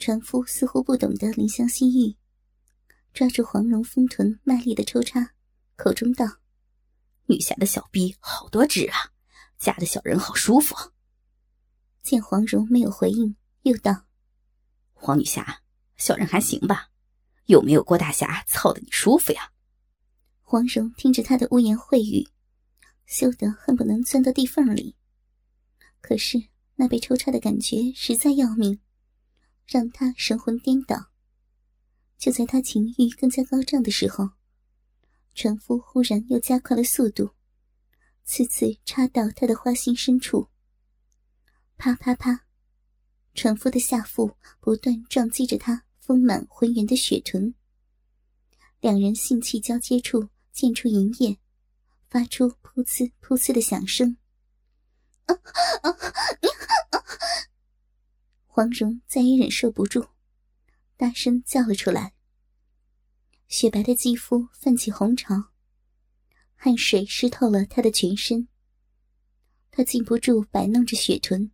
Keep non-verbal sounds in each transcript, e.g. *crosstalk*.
船夫似乎不懂得怜香惜玉，抓住黄蓉丰臀，卖力的抽插，口中道：“女侠的小臂好多汁啊，夹的小人好舒服。”见黄蓉没有回应，又道：“黄女侠，小人还行吧？有没有郭大侠操的你舒服呀？”黄蓉听着他的污言秽语，羞得恨不能钻到地缝里。可是那被抽插的感觉实在要命，让他神魂颠倒。就在他情欲更加高涨的时候，船夫忽然又加快了速度，次次插到他的花心深处。啪啪啪，船夫的下腹不断撞击着他丰满浑圆的雪臀。两人性器交接处溅出银液，发出噗呲噗呲的响声。黄蓉再也忍受不住，大声叫了出来。雪白的肌肤泛起红潮，汗水湿透了她的全身。她禁不住摆弄着雪臀。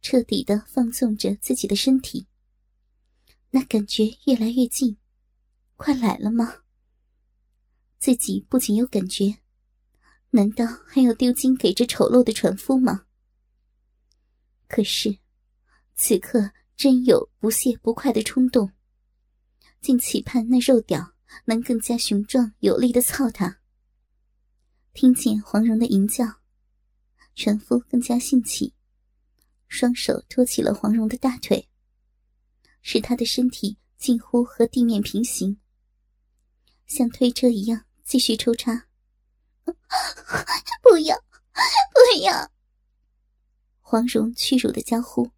彻底的放纵着自己的身体，那感觉越来越近，快来了吗？自己不仅有感觉，难道还要丢金给这丑陋的船夫吗？可是，此刻真有不屑不快的冲动，竟期盼那肉屌能更加雄壮有力的操他。听见黄蓉的淫叫，船夫更加兴起。双手托起了黄蓉的大腿，使她的身体近乎和地面平行，像推车一样继续抽插。*laughs* 不要，不要！黄蓉屈辱的娇呼。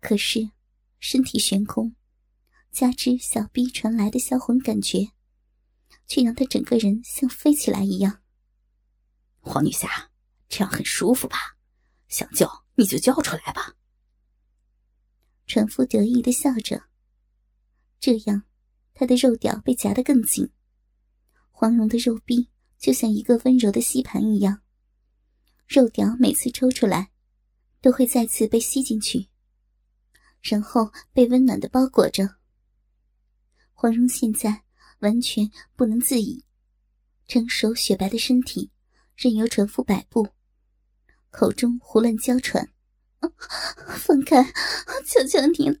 可是，身体悬空，加之小臂传来的销魂感觉，却让她整个人像飞起来一样。黄女侠，这样很舒服吧？想叫？你就叫出来吧。船夫得意的笑着，这样，他的肉屌被夹得更紧。黄蓉的肉臂就像一个温柔的吸盘一样，肉屌每次抽出来，都会再次被吸进去，然后被温暖的包裹着。黄蓉现在完全不能自已，成熟雪白的身体任由船夫摆布。口中胡乱娇喘，*laughs* 放开！求求你了，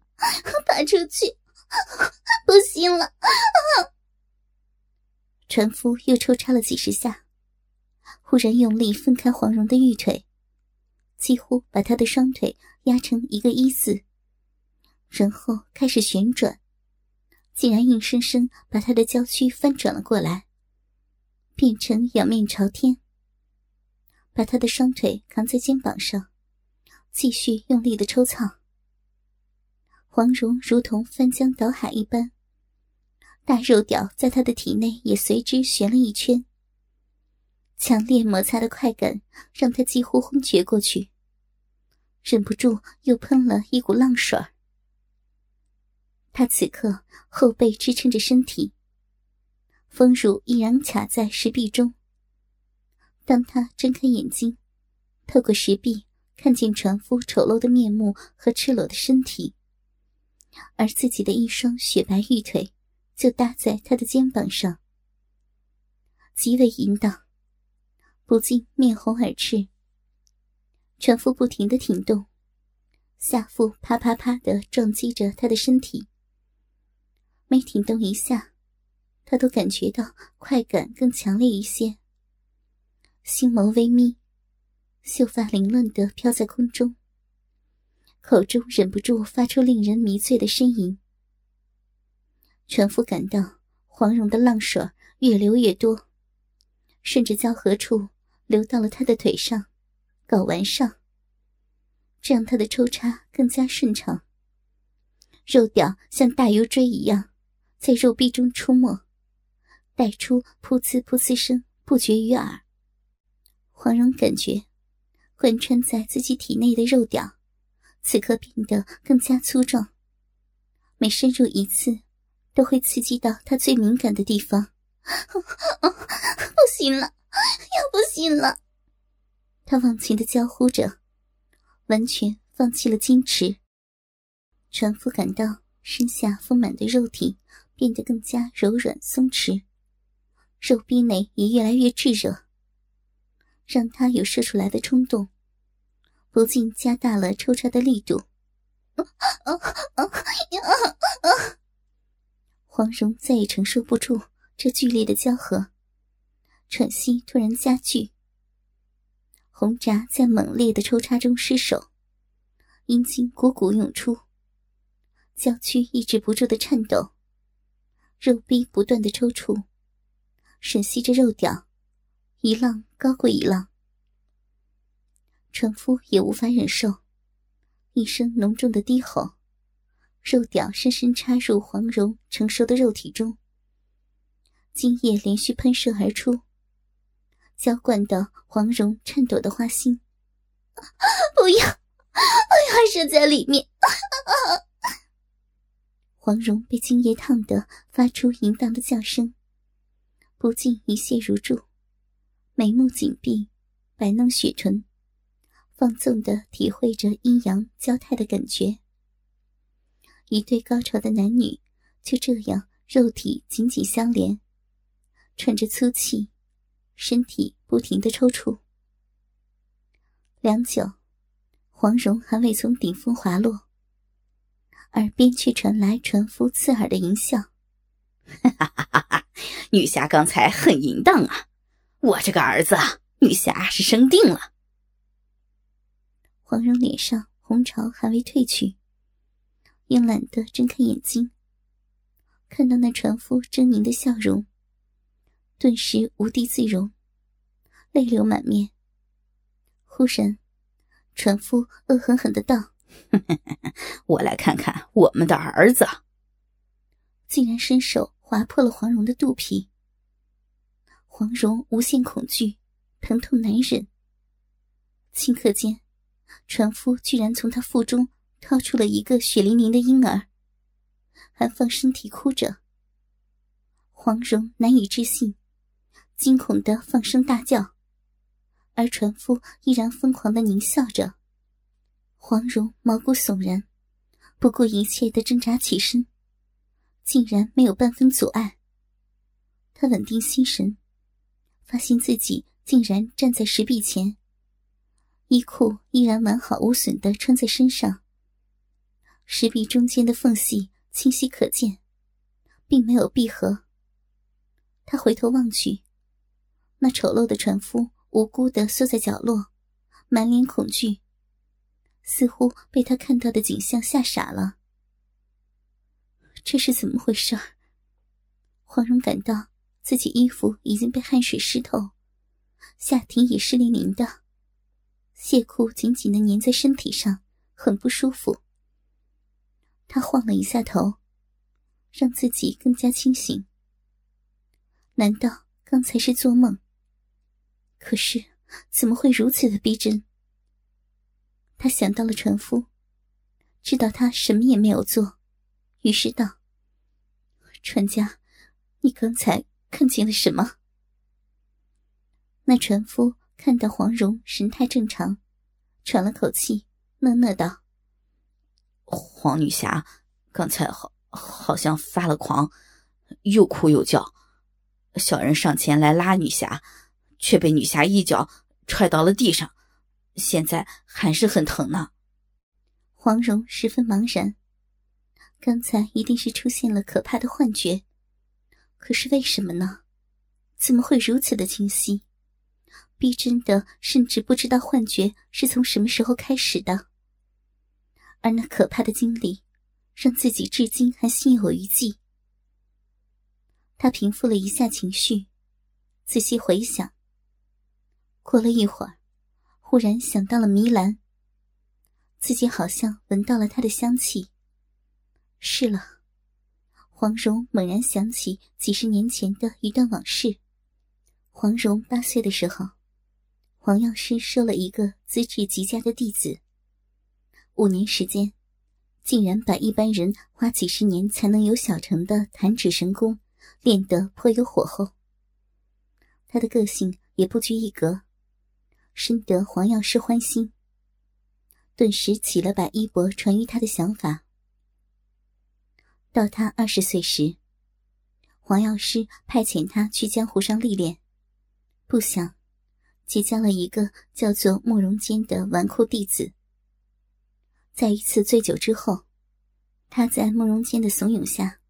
爬出去！*laughs* 不行了！船夫又抽插了几十下，忽然用力分开黄蓉的玉腿，几乎把她的双腿压成一个一字，然后开始旋转，竟然硬生生把他的娇躯翻转了过来，变成仰面朝天。把他的双腿扛在肩膀上，继续用力的抽操。黄蓉如同翻江倒海一般，大肉屌在他的体内也随之旋了一圈。强烈摩擦的快感让他几乎昏厥过去，忍不住又喷了一股浪水他此刻后背支撑着身体，丰乳依然卡在石壁中。当他睁开眼睛，透过石壁看见船夫丑陋的面目和赤裸的身体，而自己的一双雪白玉腿就搭在他的肩膀上，极为淫荡，不禁面红耳赤。船夫不停的挺动，下腹啪啪啪的撞击着他的身体，每挺动一下，他都感觉到快感更强烈一些。星眸微眯，秀发凌乱的飘在空中，口中忍不住发出令人迷醉的呻吟。船夫感到黄蓉的浪水越流越多，顺着交合处流到了他的腿上、睾丸上，这让他的抽插更加顺畅。肉屌像大油锥一样在肉壁中出没，带出噗呲噗呲声不绝于耳。黄蓉感觉，贯穿在自己体内的肉屌，此刻变得更加粗壮。每深入一次，都会刺激到她最敏感的地方。*laughs* 不行了，要不行了！她忘情的娇呼着，完全放弃了矜持。船夫感到身下丰满的肉体变得更加柔软松弛，肉壁内也越来越炙热，让他有射出来的冲动，不禁加大了抽插的力度。黄蓉再也承受不住这剧烈的交合，喘息突然加剧。红札在猛烈的抽插中失手，阴茎汩汩涌出，娇躯抑制不住的颤抖，肉壁不断的抽搐，吮吸着肉屌，一浪高过一浪。船夫也无法忍受，一声浓重的低吼。肉屌深深插入黄蓉成熟的肉体中，精液连续喷射而出，浇灌到黄蓉颤抖的花心。*laughs* 不要，我要射在里面！黄蓉被金液烫得发出淫荡的叫声，不禁一泻如注，眉目紧闭，摆弄雪唇，放纵的体会着阴阳交泰的感觉。一对高潮的男女就这样肉体紧紧相连，喘着粗气，身体不停的抽搐。良久，黄蓉还未从顶峰滑落，耳边却传来船夫刺耳的淫笑：“哈哈哈哈女侠刚才很淫荡啊，我这个儿子，女侠是生定了。”黄蓉脸上红潮还未褪去。慵懒的睁开眼睛，看到那船夫狰狞的笑容，顿时无地自容，泪流满面。忽然，船夫恶狠狠的道：“ *laughs* 我来看看我们的儿子。”竟然伸手划破了黄蓉的肚皮。黄蓉无限恐惧，疼痛难忍。顷刻间，船夫居然从他腹中。掏出了一个血淋淋的婴儿，还放身体哭着。黄蓉难以置信，惊恐的放声大叫，而船夫依然疯狂的狞笑着。黄蓉毛骨悚然，不顾一切的挣扎起身，竟然没有半分阻碍。她稳定心神，发现自己竟然站在石壁前，衣裤依然完好无损的穿在身上。石壁中间的缝隙清晰可见，并没有闭合。他回头望去，那丑陋的船夫无辜的缩在角落，满脸恐惧，似乎被他看到的景象吓傻了。这是怎么回事？黄蓉感到自己衣服已经被汗水湿透，下体也湿淋淋的，亵裤紧紧的粘在身体上，很不舒服。他晃了一下头，让自己更加清醒。难道刚才是做梦？可是怎么会如此的逼真？他想到了船夫，知道他什么也没有做，于是道：“船家，你刚才看见了什么？”那船夫看到黄蓉神态正常，喘了口气，讷讷道。黄女侠刚才好好像发了狂，又哭又叫。小人上前来拉女侠，却被女侠一脚踹到了地上，现在还是很疼呢。黄蓉十分茫然，刚才一定是出现了可怕的幻觉，可是为什么呢？怎么会如此的清晰？逼真的，甚至不知道幻觉是从什么时候开始的。而那可怕的经历，让自己至今还心有余悸。他平复了一下情绪，仔细回想。过了一会儿，忽然想到了迷兰。自己好像闻到了她的香气。是了，黄蓉猛然想起几十年前的一段往事。黄蓉八岁的时候，黄药师收了一个资质极佳的弟子。五年时间，竟然把一般人花几十年才能有小成的弹指神功练得颇有火候。他的个性也不拘一格，深得黄药师欢心，顿时起了把衣钵传于他的想法。到他二十岁时，黄药师派遣他去江湖上历练，不想结交了一个叫做慕容坚的纨绔弟子。在一次醉酒之后，他在慕容坚的怂恿下，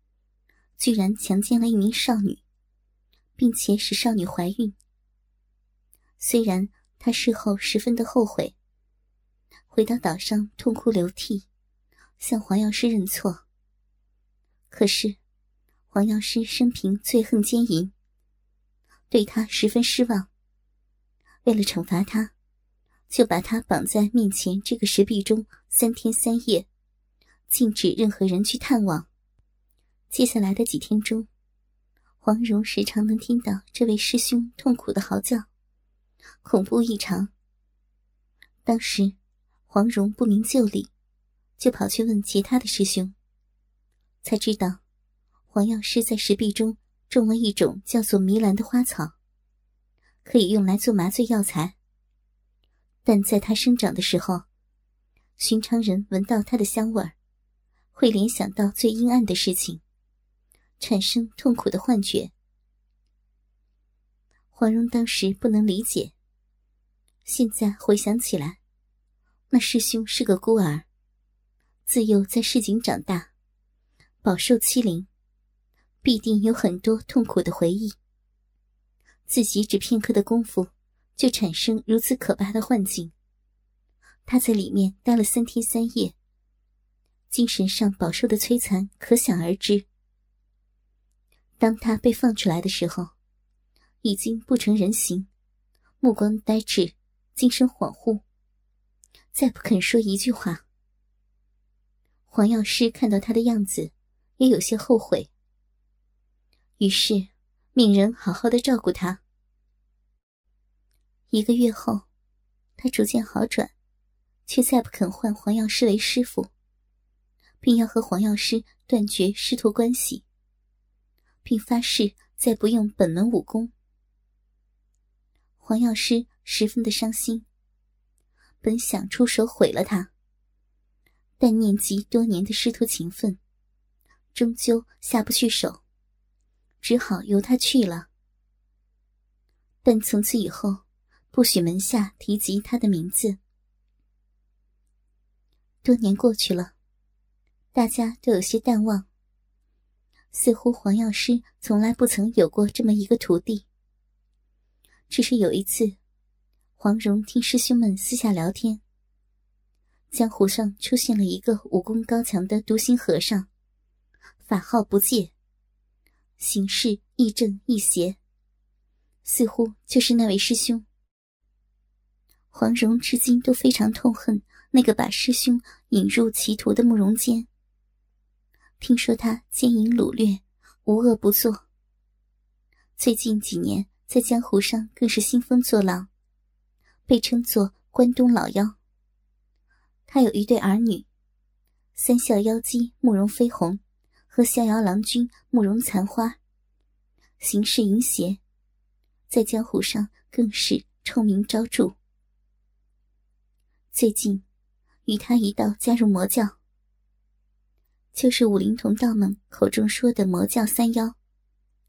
居然强奸了一名少女，并且使少女怀孕。虽然他事后十分的后悔，回到岛上痛哭流涕，向黄药师认错。可是，黄药师生平最恨奸淫，对他十分失望。为了惩罚他，就把他绑在面前这个石壁中三天三夜，禁止任何人去探望。接下来的几天中，黄蓉时常能听到这位师兄痛苦的嚎叫，恐怖异常。当时，黄蓉不明就里，就跑去问其他的师兄。才知道，黄药师在石壁中种了一种叫做迷兰的花草，可以用来做麻醉药材。但在它生长的时候，寻常人闻到它的香味儿，会联想到最阴暗的事情，产生痛苦的幻觉。黄蓉当时不能理解，现在回想起来，那师兄是个孤儿，自幼在市井长大。饱受欺凌，必定有很多痛苦的回忆。自己只片刻的功夫，就产生如此可怕的幻境。他在里面待了三天三夜，精神上饱受的摧残可想而知。当他被放出来的时候，已经不成人形，目光呆滞，精神恍惚，再不肯说一句话。黄药师看到他的样子。也有些后悔，于是命人好好的照顾他。一个月后，他逐渐好转，却再不肯唤黄药师为师傅，并要和黄药师断绝师徒关系，并发誓再不用本门武功。黄药师十分的伤心，本想出手毁了他，但念及多年的师徒情分。终究下不去手，只好由他去了。但从此以后，不许门下提及他的名字。多年过去了，大家都有些淡忘，似乎黄药师从来不曾有过这么一个徒弟。只是有一次，黄蓉听师兄们私下聊天，江湖上出现了一个武功高强的独行和尚。法号不戒，行事亦正亦邪，似乎就是那位师兄。黄蓉至今都非常痛恨那个把师兄引入歧途的慕容坚。听说他奸淫掳掠，无恶不作。最近几年在江湖上更是兴风作浪，被称作关东老妖。他有一对儿女，三笑妖姬慕容飞鸿。和逍遥郎君慕容残花，行事淫邪，在江湖上更是臭名昭著。最近，与他一道加入魔教，就是武林同道们口中说的魔教三妖。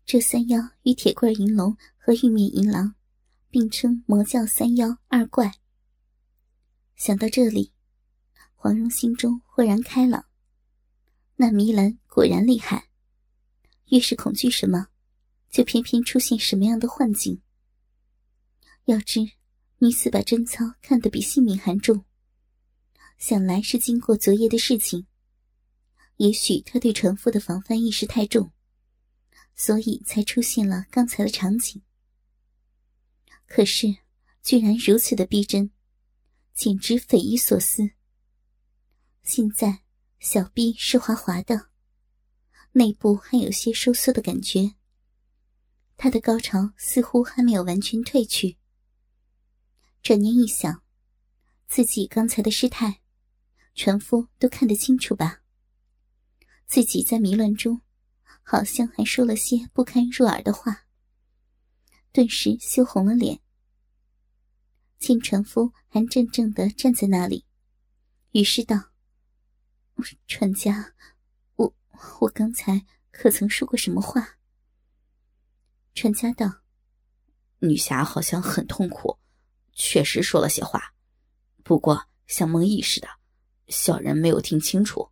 这三妖与铁棍银龙和玉面银狼并称魔教三妖二怪。想到这里，黄蓉心中豁然开朗。那迷兰果然厉害，越是恐惧什么，就偏偏出现什么样的幻境。要知女子把贞操看得比性命还重，想来是经过昨夜的事情。也许她对船夫的防范意识太重，所以才出现了刚才的场景。可是居然如此的逼真，简直匪夷所思。现在。小臂是滑滑的，内部还有些收缩的感觉。他的高潮似乎还没有完全退去。转念一想，自己刚才的失态，船夫都看得清楚吧？自己在迷乱中，好像还说了些不堪入耳的话，顿时羞红了脸。见船夫还怔怔的站在那里，于是道。船家，我我刚才可曾说过什么话？船家道：“女侠好像很痛苦，确实说了些话，不过像蒙意似的，小人没有听清楚。”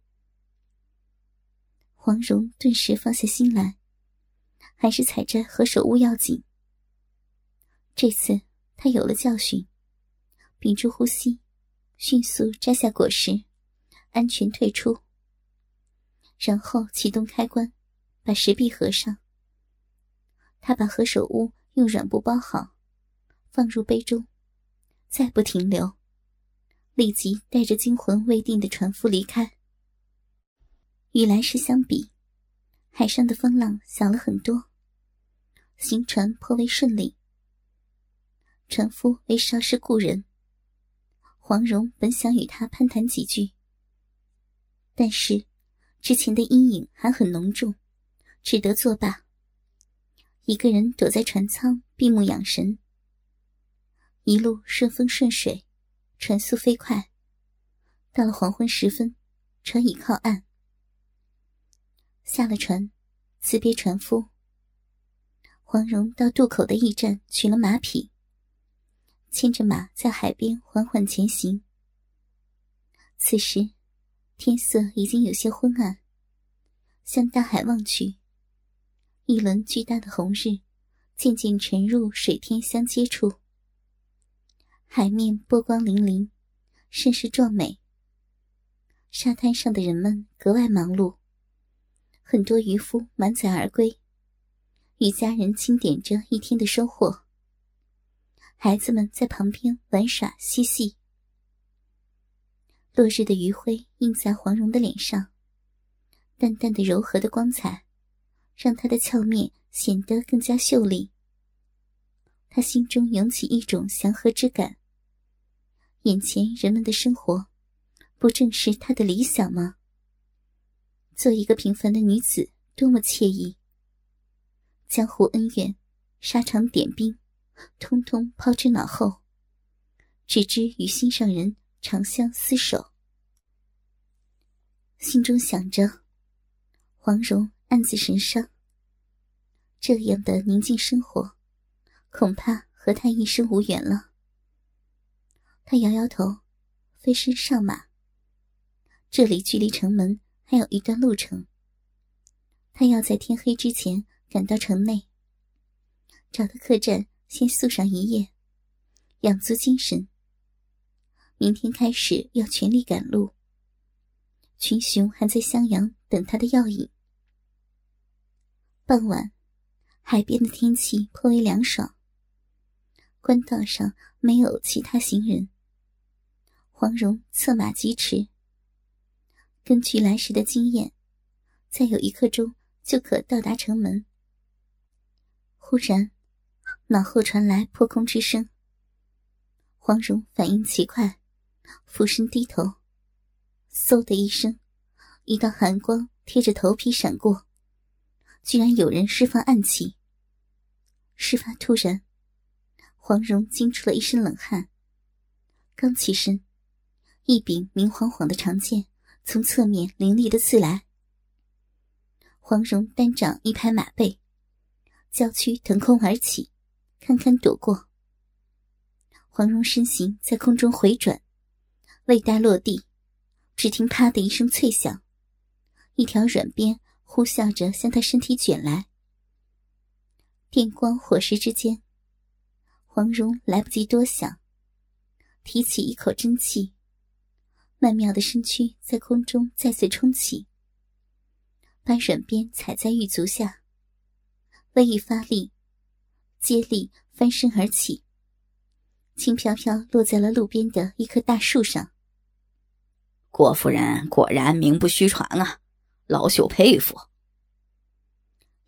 黄蓉顿时放下心来，还是采摘何首乌要紧。这次他有了教训，屏住呼吸，迅速摘下果实，安全退出，然后启动开关，把石壁合上。他把何首乌用软布包好，放入杯中，再不停留，立即带着惊魂未定的船夫离开。与来时相比，海上的风浪小了很多，行船颇为顺利。船夫为邵氏故人，黄蓉本想与他攀谈几句，但是之前的阴影还很浓重，只得作罢。一个人躲在船舱闭目养神。一路顺风顺水，船速飞快。到了黄昏时分，船已靠岸。下了船，辞别船夫。黄蓉到渡口的驿站取了马匹，牵着马在海边缓缓前行。此时，天色已经有些昏暗。向大海望去，一轮巨大的红日渐渐沉入水天相接处，海面波光粼粼，甚是壮美。沙滩上的人们格外忙碌。很多渔夫满载而归，与家人清点着一天的收获。孩子们在旁边玩耍嬉戏。落日的余晖映在黄蓉的脸上，淡淡的柔和的光彩，让她的俏面显得更加秀丽。他心中涌起一种祥和之感。眼前人们的生活，不正是他的理想吗？做一个平凡的女子，多么惬意！江湖恩怨、沙场点兵，通通抛之脑后，只知与心上人长相厮守。心中想着，黄蓉暗自神伤。这样的宁静生活，恐怕和他一生无缘了。他摇摇头，飞身上马。这里距离城门。还有一段路程，他要在天黑之前赶到城内，找个客栈先宿上一夜，养足精神。明天开始要全力赶路。群雄还在襄阳等他的药引。傍晚，海边的天气颇为凉爽。官道上没有其他行人。黄蓉策马疾驰。根据来时的经验，再有一刻钟就可到达城门。忽然，脑后传来破空之声。黄蓉反应奇快，俯身低头，嗖的一声，一道寒光贴着头皮闪过，居然有人释放暗器。事发突然，黄蓉惊出了一身冷汗。刚起身，一柄明晃晃的长剑。从侧面凌厉的刺来，黄蓉单掌一拍马背，娇躯腾空而起，堪堪躲过。黄蓉身形在空中回转，未待落地，只听“啪”的一声脆响，一条软鞭呼啸着向她身体卷来。电光火石之间，黄蓉来不及多想，提起一口真气。曼妙的身躯在空中再次冲起，把软鞭踩在玉足下，微一发力，接力翻身而起，轻飘飘落在了路边的一棵大树上。郭夫人果然名不虚传啊，老朽佩服。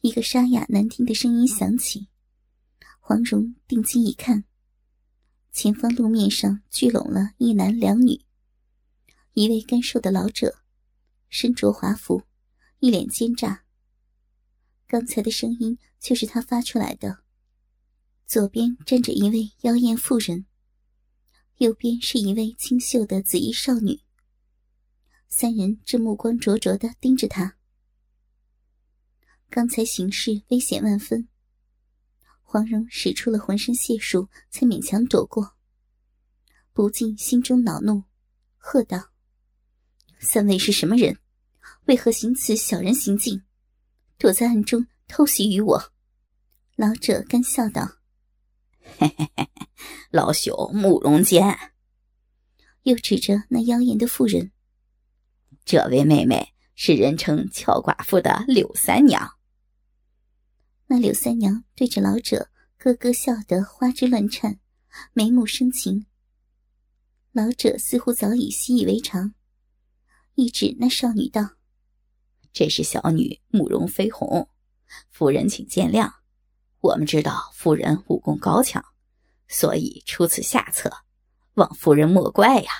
一个沙哑难听的声音响起，黄蓉定睛一看，前方路面上聚拢了一男两女。一位干瘦的老者，身着华服，一脸奸诈。刚才的声音就是他发出来的。左边站着一位妖艳妇人，右边是一位清秀的紫衣少女。三人正目光灼灼的盯着他。刚才形势危险万分，黄蓉使出了浑身解数，才勉强躲过。不禁心中恼怒，喝道：“三位是什么人？为何行此小人行径？躲在暗中偷袭于我？”老者干笑道：“嘿嘿嘿，老朽慕容坚。”又指着那妖艳的妇人：“这位妹妹是人称俏寡妇的柳三娘。”那柳三娘对着老者咯咯笑得花枝乱颤，眉目生情。老者似乎早已习以为常，一指那少女道：“这是小女慕容飞鸿，夫人请见谅。我们知道夫人武功高强，所以出此下策，望夫人莫怪呀。”